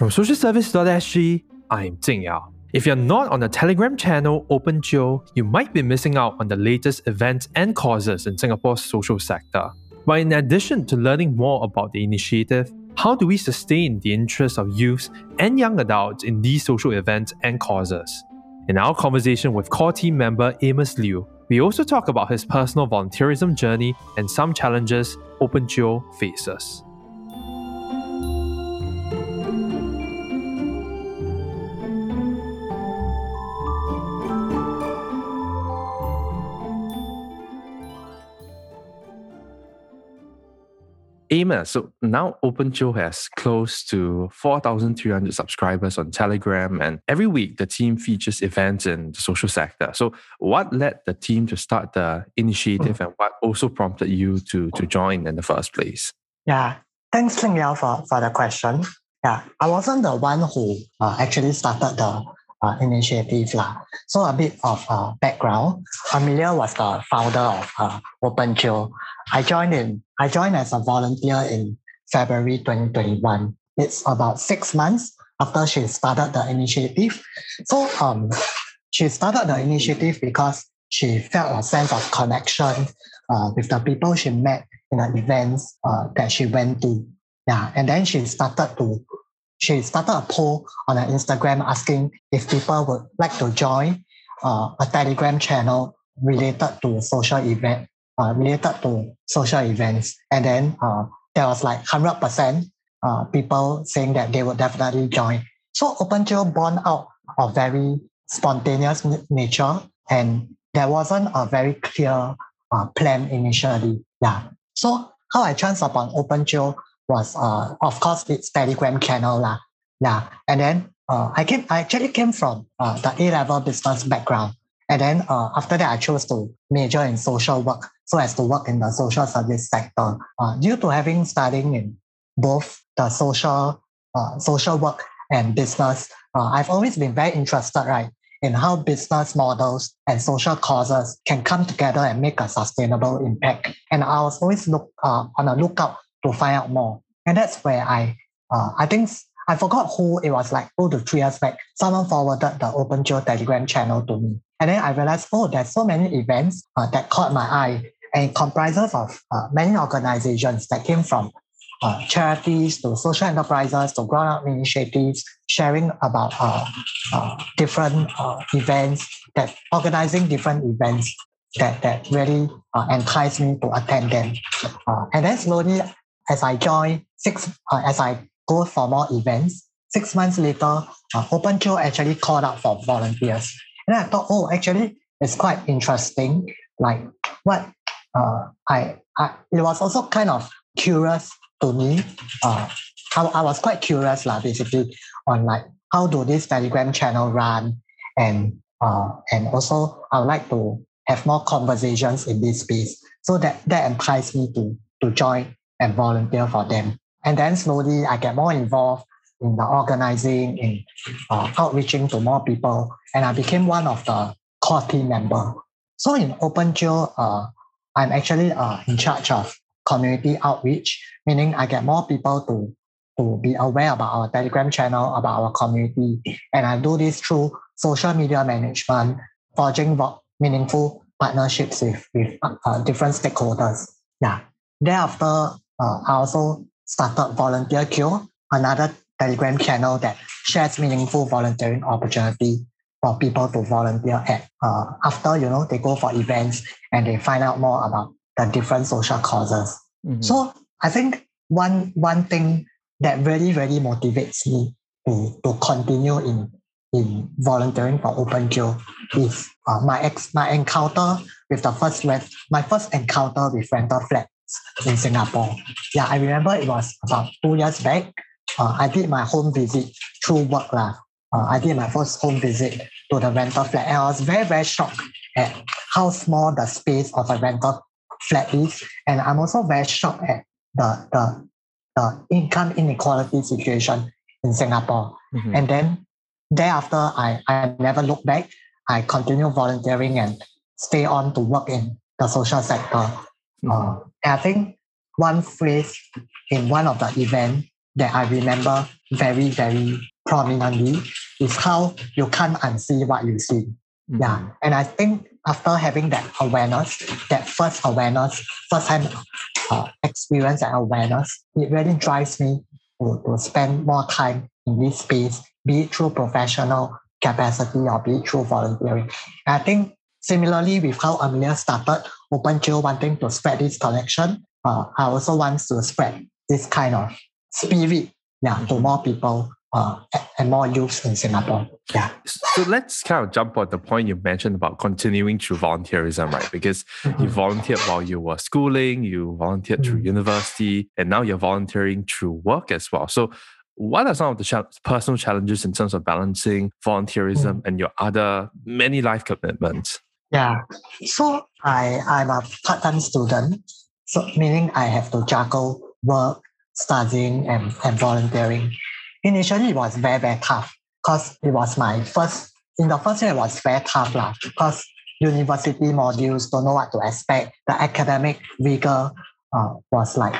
From socialservice.sg, I'm Jing Yao. If you're not on the Telegram channel OpenJio, you might be missing out on the latest events and causes in Singapore's social sector. But in addition to learning more about the initiative, how do we sustain the interest of youths and young adults in these social events and causes? In our conversation with core team member Amos Liu, we also talk about his personal volunteerism journey and some challenges OpenJio faces. Amos, so now OpenJio has close to 4,300 subscribers on Telegram, and every week the team features events in the social sector. So, what led the team to start the initiative, and what also prompted you to, to join in the first place? Yeah, thanks, Jing Yao, for, for the question. Yeah, I wasn't the one who uh, actually started the uh, initiative. La. So a bit of uh, background. Amelia was the founder of uh, OpenJio. I joined in. I joined as a volunteer in February 2021. It's about six months after she started the initiative. So um, she started the initiative because she felt a sense of connection uh, with the people she met in the events uh, that she went to. Yeah, and then she started to she started a poll on her Instagram asking if people would like to join uh, a Telegram channel related to social event, uh, related to social events. And then uh, there was like 100% uh, people saying that they would definitely join. So OpenJio born out of very spontaneous nature and there wasn't a very clear uh, plan initially. Yeah. So how I chanced upon OpenJio was, uh, of course, its Telegram channel. Lah. Yeah. And then uh, I came, I actually came from the A level business background. And then uh, after that, I chose to major in social work so as to work in the social service sector. Uh, due to having studying in both the social, uh, social work and business, uh, I've always been very interested, right, in how business models and social causes can come together and make a sustainable impact. And I was always look uh, on a lookout to find out more. And that's where I, uh, I think I forgot who it was like two to three years back. Someone forwarded the OpenJio Telegram channel to me. And then I realized, oh, there's so many events uh, that caught my eye and comprises of uh, many organizations that came from uh, charities to social enterprises to ground up initiatives, sharing about uh, uh, different uh, events, that organizing different events that, that really enticed me to attend them. And then slowly, as I joined six, as I go for more events, six months later, uh, actually called out for volunteers. And I thought, oh, actually, it's quite interesting. Like what uh, I, I, it was also kind of curious to me. Uh, I, I was quite curious, lah, basically, on like how do this Telegram channel run, and uh, and also I would like to have more conversations in this space. So that that enticed me to to join and volunteer for them. And then slowly I get more involved in the organizing, in uh, outreaching to more people, and I became one of the core team member. So in OpenJio, uh, I'm actually uh, in charge of community outreach, meaning I get more people to, to be aware about our Telegram channel, about our community. And I do this through social media management, forging meaningful partnerships with, with uh, different stakeholders. Yeah. Thereafter, uh, I also started Volunteer Queue, another Telegram channel that shares meaningful volunteering opportunity for people to volunteer at uh, after you know they go for events and they find out more about the different social causes. Mm-hmm. So I think one one thing that really really motivates me to, to continue in in volunteering for OpenJio is uh, my ex my encounter with the first my first encounter with rental flat in Singapore. Yeah, I remember it was about two years back. Uh, I did my home visit through work. Uh, I did my first home visit to the rental flat and I was very, very shocked at how small the space of a rental flat is. And I'm also very shocked at the, the, the income inequality situation in Singapore. Mm-hmm. And then thereafter, I, I never looked back. I continue volunteering and stay on to work in the social sector. Mm-hmm. Uh, I think one phrase in one of the event that I remember very, very prominently is how you can't unsee what you see. Mm-hmm. Yeah. And I think after having that awareness, that first awareness, first hand uh, experience and awareness, it really drives me to, to spend more time in this space, be it through professional capacity or be it through volunteering. And I think similarly with how Amelia started OpenJio wanting to spread this connection, uh, I also want to spread this kind of spirit yeah, to more people uh, and more youth in Singapore. Yeah. So let's kind of jump on the point you mentioned about continuing through volunteerism, right? Because Mhm. you volunteered while you were schooling, you volunteered through Mm. university, and now you're volunteering through work as well. So, what are some of the personal challenges in terms of balancing volunteerism and your other many life commitments? Yeah. So I I'm a part-time student. So meaning I have to juggle work, studying and, and volunteering. Initially it was very, very tough because it was my first in the first year it was very tough lah because university modules don't know what to expect. The academic rigor uh, was like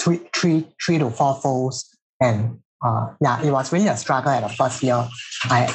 three, three, three to four folds. And uh, yeah, it was really a struggle at the first year. I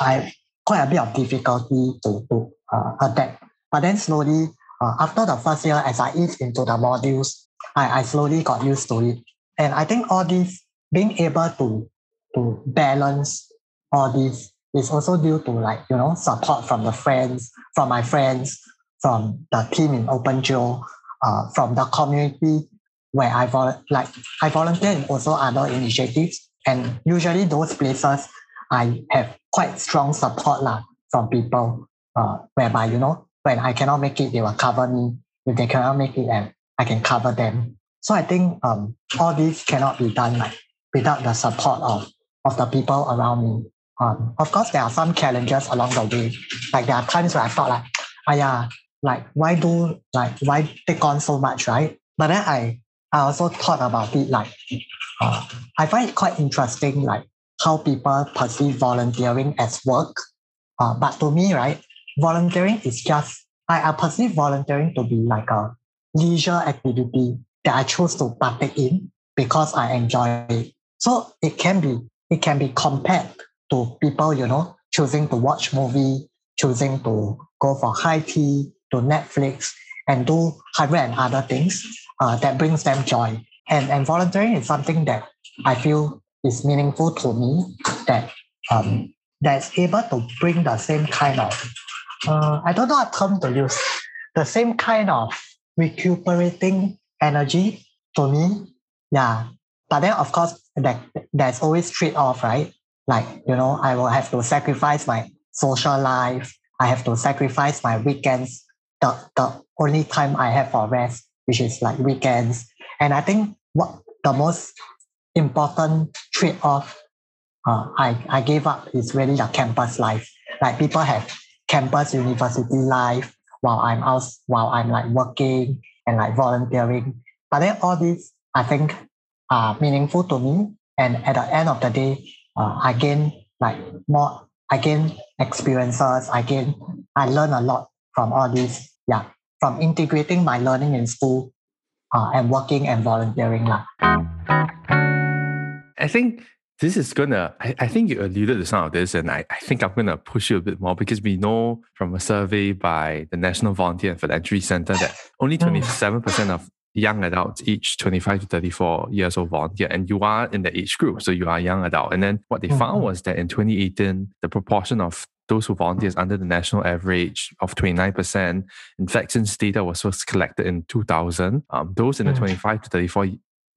I quite a bit of difficulty to, to uh, adapt. But then slowly, uh, after the first year, as I ease into the modules, I, I slowly got used to it. And I think all this, being able to, to balance all this is also due to like, you know, support from the friends, from my friends, from the team in OpenJio, uh, from the community where I vol- like I volunteer in also other initiatives. And usually those places I have quite strong support lah from people, uh, whereby, you know, when I cannot make it, they will cover me. If they cannot make it, and I can cover them. So I think um, all this cannot be done like without the support of, of the people around me. Um, of course, there are some challenges along the way. Like there are times where I thought like, ah yeah, like why do like why take on so much, right? But then I I also thought about it like uh, I find it quite interesting like how people perceive volunteering as work. Uh, but to me, right, volunteering is just I, I perceive volunteering to be like a leisure activity that I choose to partake in because I enjoy it. So it can be it can be compared to people, you know, choosing to watch movie, choosing to go for high tea, to Netflix, and do hundred and other things uh, that brings them joy. And and volunteering is something that I feel is meaningful to me that um, that's able to bring the same kind of uh, I don't know what term to use, the same kind of recuperating energy to me. Yeah. But then of course that there's always trade off, right? Like, you know, I will have to sacrifice my social life. I have to sacrifice my weekends, the, the only time I have for rest, which is like weekends. And I think what the most important trade-off uh, I, I gave up is really the campus life. Like people have campus university life while I'm out while I'm like working and like volunteering. But then all these I think are meaningful to me. And at the end of the day, uh, I gain like more I gain experiences, I gain I learn a lot from all these. Yeah. From integrating my learning in school uh, and working and volunteering. Lah. I think this is gonna I, I think you alluded to some of this and I, I think I'm gonna push you a bit more because we know from a survey by the National Volunteer and Philanthropy Center that only 27% of young adults aged 25 to 34 years old volunteer and you are in the age group so you are a young adult and then what they found Mhm. was that in 2018 the proportion of those who volunteer is under the national average of 29%. In fact, since data was first collected in 2000, um, those in the Mm. 25 to 34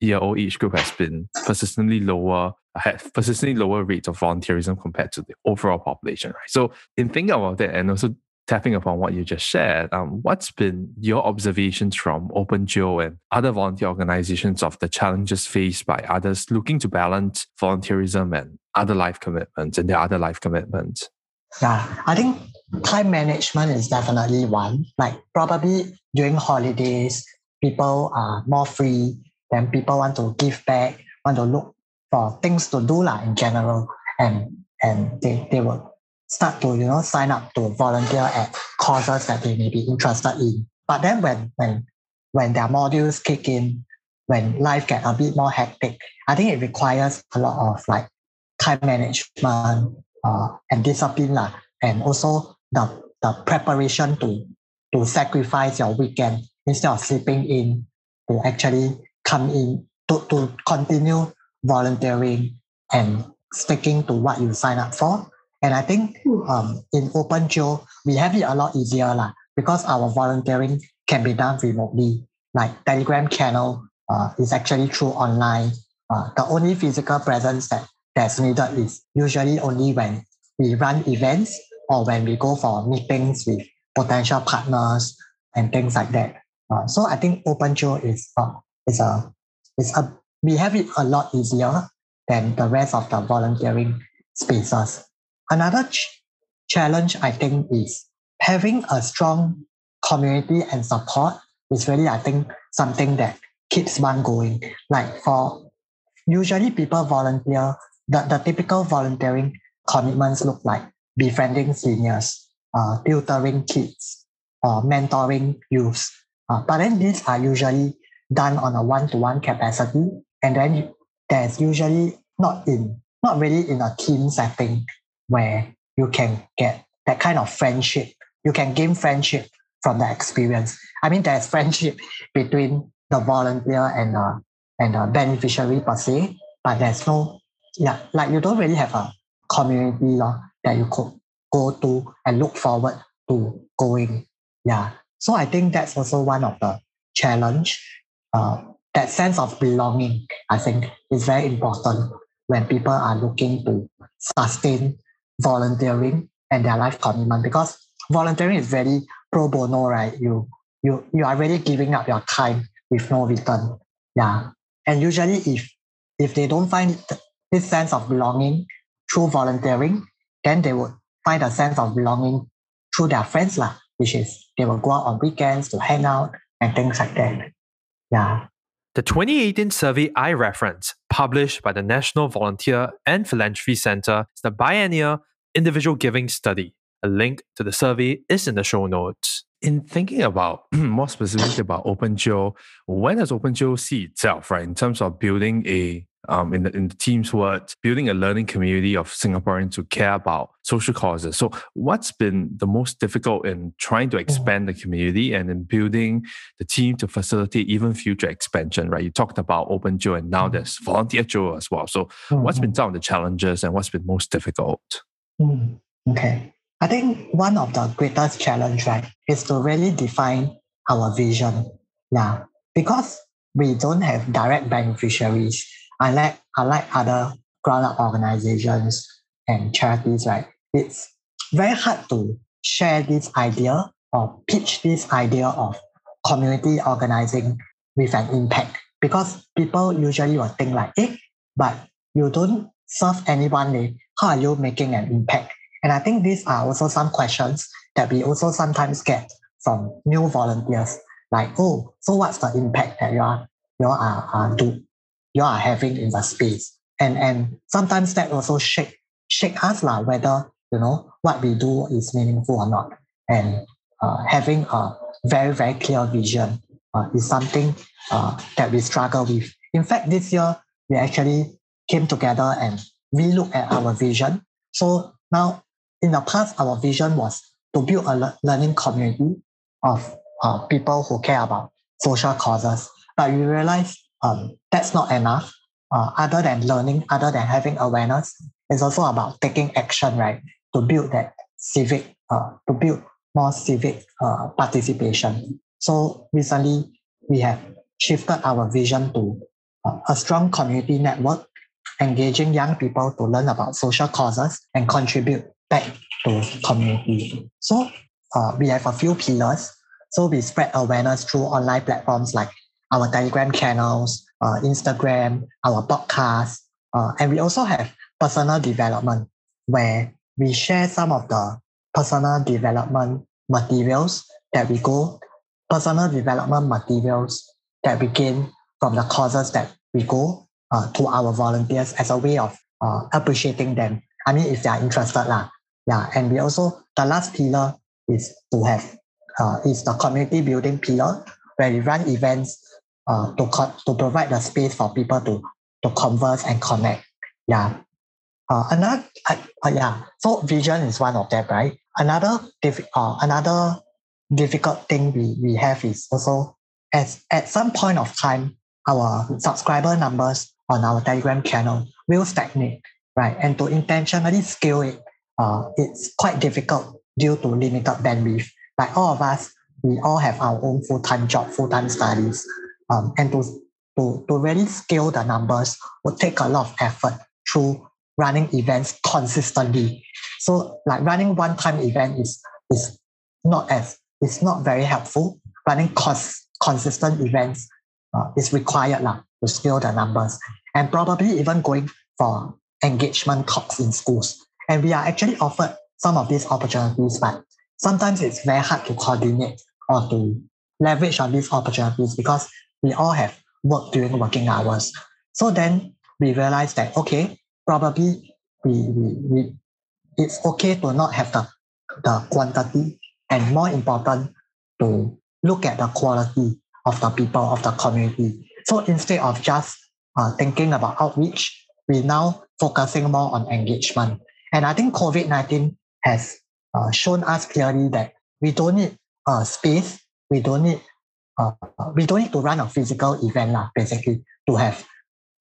year old age group has been persistently lower, had persistently lower rates of volunteerism compared to the overall population, right? So, in thinking about that and also tapping upon what you just shared, um, what's been your observations from OpenJio and other volunteer organizations of the challenges faced by others looking to balance volunteerism and other life commitments and their other life commitments? Yeah, I think time management is definitely one. Like probably during holidays, people are more free. Then people want to give back, want to look for things to do lah in general, and and they, they will start to you know sign up to volunteer at causes that they may be interested in. But then when when when their modules kick in, when life get a bit more hectic, I think it requires a lot of like time management uh, and discipline lah, and also the, the preparation to, to sacrifice your weekend instead of sleeping in to actually come in to, to continue volunteering and sticking to what you sign up for. And I think um, in OpenJio, we have it a lot easier lah, because our volunteering can be done remotely. Like Telegram channel uh, is actually through online. Uh, the only physical presence that that's needed is usually only when we run events or when we go for meetings with potential partners and things like that. Uh, so I think OpenJio is uh, is a is a we have it a lot easier than the rest of the volunteering spaces. Another ch- challenge I think is having a strong community and support is really I think something that keeps one going. Like for usually people volunteer, the, the typical volunteering commitments look like befriending seniors, uh, tutoring kids, or mentoring youths. Uh, but then these are usually done on a one-to-one capacity, and then there's usually not in not really in a team setting where you can get that kind of friendship. You can gain friendship from the experience. I mean, there's friendship between the volunteer and uh, and the beneficiary per se, but there's no yeah, like you don't really have a community law that you could go to and look forward to going. Yeah. So I think that's also one of the challenge. Uh, that sense of belonging, I think, is very important when people are looking to sustain volunteering and their life commitment because volunteering is very pro bono, right? You you you are really giving up your time with no return. Yeah. And usually if if they don't find this sense of belonging through volunteering, then they would find a sense of belonging through their friends, lah, which is they will go out on weekends to hang out and things like that. Yeah. The 2018 survey I reference, published by the National Volunteer and Philanthropy Center, is the biennial individual giving study. A link to the survey is in the show notes. In thinking about more specifically about OpenJio, when does OpenJio see itself, right, in terms of building a um, in the in the team's words, building a learning community of Singaporeans who care about social causes. So, what's been the most difficult in trying to expand the community and in building the team to facilitate even future expansion? Right, you talked about OpenJio, and now there's Volunteer Joe as well. So, what's been some of the challenges and what's been most difficult? Mm, okay, I think one of the greatest challenge, right, is to really define our vision. Yeah, because we don't have direct beneficiaries unlike unlike other ground up organizations and charities, right? It's very hard to share this idea or pitch this idea of community organizing with an impact because people usually will think like, eh, but you don't serve anyone, eh? how are you making an impact? And I think these are also some questions that we also sometimes get from new volunteers. Like, oh, so what's the impact that you are you are, are do, you are having in the space. And and sometimes that also shake shake us lah, whether you know what we do is meaningful or not. And uh, having a very very clear vision uh, is something uh, that we struggle with. In fact, this year we actually came together and we look at our vision. So now, in the past, our vision was to build a le- learning community of uh, people who care about social causes. But we realized um, that's not enough. Uh, other than learning, other than having awareness, it's also about taking action, right? To build that civic, uh, to build more civic uh, participation. So recently, we have shifted our vision to uh, a strong community network, engaging young people to learn about social causes and contribute back to community. So uh, we have a few pillars. So we spread awareness through online platforms like our Telegram channels, uh, Instagram, our podcast, uh, and we also have personal development where we share some of the personal development materials that we go, personal development materials that we gain from the causes that we go uh, to our volunteers as a way of uh, appreciating them. I mean, if they are interested, lah. Yeah, and we also the last pillar is to have uh, is the community building pillar where we run events uh, to co- to provide the space for people to to converse and connect. Yeah. Uh, another uh, uh, yeah. So vision is one of them, right? Another diff- uh, another difficult thing we, we have is also as at some point of time our subscriber numbers on our Telegram channel will stagnate, right? And to intentionally scale it, uh, it's quite difficult due to limited bandwidth. Like all of us, we all have our own full-time job, full-time studies. Um, and to, to, to really scale the numbers would take a lot of effort through running events consistently. So like running one-time event is, is not as, it's not very helpful. Running cons- consistent events uh, is required lah, to scale the numbers and probably even going for engagement talks in schools. And we are actually offered some of these opportunities, but sometimes it's very hard to coordinate or to leverage on these opportunities because we all have work during working hours. So then we realized that, okay, probably we, we, we it's okay to not have the, the quantity and more important to look at the quality of the people of the community. So instead of just uh, thinking about outreach, we now focusing more on engagement. And I think COVID-19 has uh, shown us clearly that we don't need a space, we don't need uh, we don't need to run a physical event lah, basically to have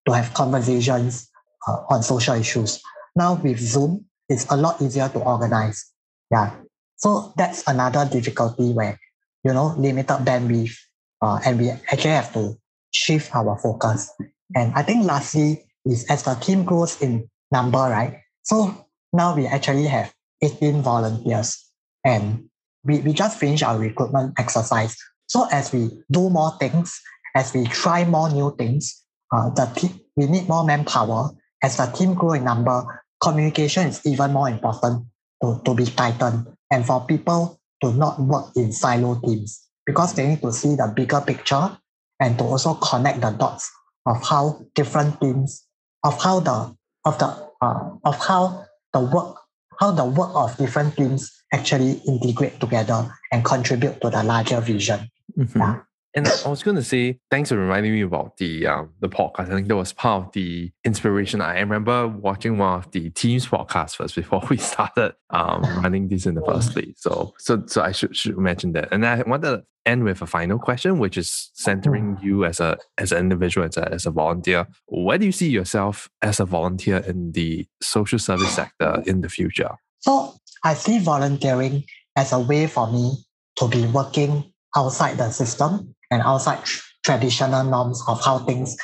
to have conversations uh, on social issues. Now with Zoom, it's a lot easier to organize. Yeah, so that's another difficulty where you know limited bandwidth, uh, and we actually have to shift our focus. And I think lastly is as the team grows in number, right? So now we actually have 18 volunteers and we, we just finished our recruitment exercise. So as we do more things, as we try more new things, uh, the team, we need more manpower. As the team grow in number, communication is even more important to, to be tightened and for people to not work in silo teams because they need to see the bigger picture and to also connect the dots of how different teams, of how the of the uh, of how the work how the work of different teams actually integrate together and contribute to the larger vision. Mm-hmm. Yeah. And I was going to say, thanks for reminding me about the um, the podcast. I think that was part of the inspiration. I remember watching one of the team's podcasts first before we started um, running this in the first place. So, so, so I should should mention that. And I want to end with a final question, which is centering you as a as an individual, as a, as a volunteer. Where do you see yourself as a volunteer in the social service sector in the future? So I see volunteering as a way for me to be working outside the system and outside tr- traditional norms of how things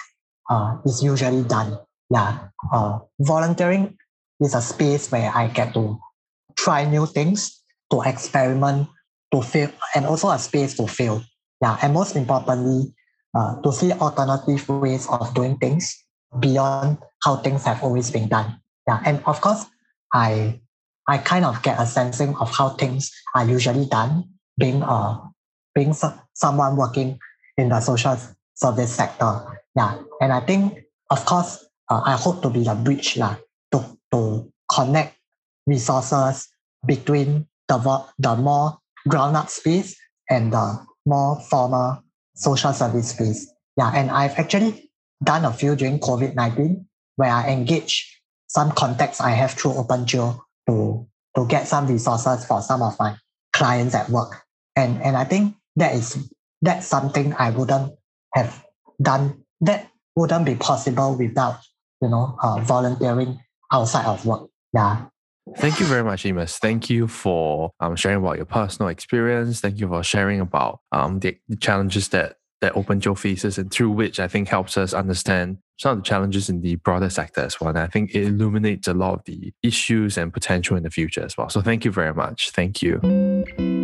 uh, is usually done. Yeah, uh, volunteering is a space where I get to try new things, to experiment, to fail, and also a space to fail. Yeah, and most importantly, uh, to see alternative ways of doing things beyond how things have always been done. Yeah, and of course, I I kind of get a sensing of how things are usually done, being a being so, someone working in the social service sector. Yeah, and I think, of course, uh, I hope to be the bridge lah, to, to connect resources between the, the more ground up space and the more formal social service space. Yeah, and I've actually done a few during COVID 19 where I engage some contacts I have through OpenJio to, to get some resources for some of my clients at work. And, and I think that is that's something I wouldn't have done. That wouldn't be possible without you know uh, volunteering outside of work. Yeah. Thank you very much, Amos. Thank you for um, sharing about your personal experience. Thank you for sharing about um, the, the challenges that that OpenJio faces and through which I think helps us understand some of the challenges in the broader sector as well. And I think it illuminates a lot of the issues and potential in the future as well. So thank you very much. Thank you.